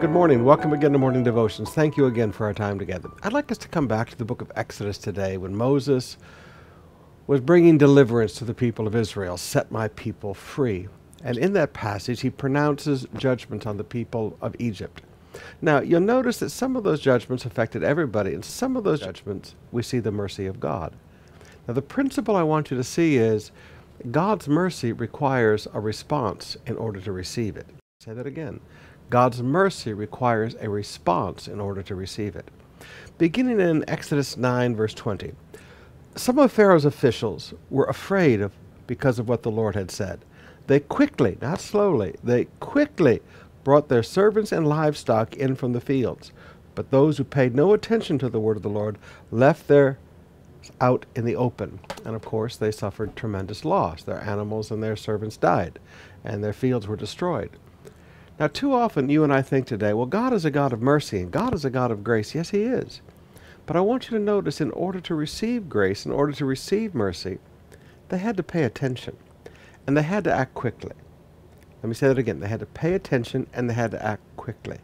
Good morning. Welcome again to Morning Devotions. Thank you again for our time together. I'd like us to come back to the book of Exodus today when Moses was bringing deliverance to the people of Israel, set my people free. And in that passage, he pronounces judgment on the people of Egypt. Now, you'll notice that some of those judgments affected everybody, and some of those judgments we see the mercy of God. Now, the principle I want you to see is God's mercy requires a response in order to receive it. Say that again. God's mercy requires a response in order to receive it. Beginning in Exodus 9, verse 20, some of Pharaoh's officials were afraid of because of what the Lord had said. They quickly, not slowly, they quickly brought their servants and livestock in from the fields. But those who paid no attention to the word of the Lord left their out in the open. And of course, they suffered tremendous loss. Their animals and their servants died, and their fields were destroyed. Now, too often you and I think today, well, God is a God of mercy and God is a God of grace. Yes, He is. But I want you to notice in order to receive grace, in order to receive mercy, they had to pay attention and they had to act quickly. Let me say that again. They had to pay attention and they had to act quickly.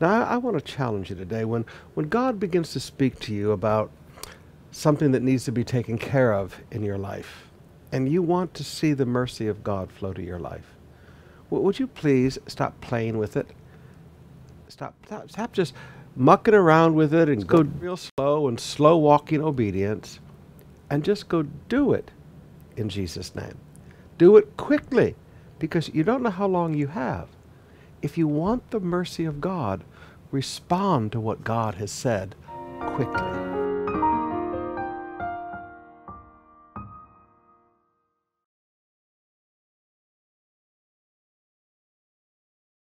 Now, I, I want to challenge you today. When, when God begins to speak to you about something that needs to be taken care of in your life, and you want to see the mercy of God flow to your life, would you please stop playing with it? Stop, stop, stop just mucking around with it and go real slow and slow walking obedience and just go do it in Jesus' name. Do it quickly because you don't know how long you have. If you want the mercy of God, respond to what God has said quickly.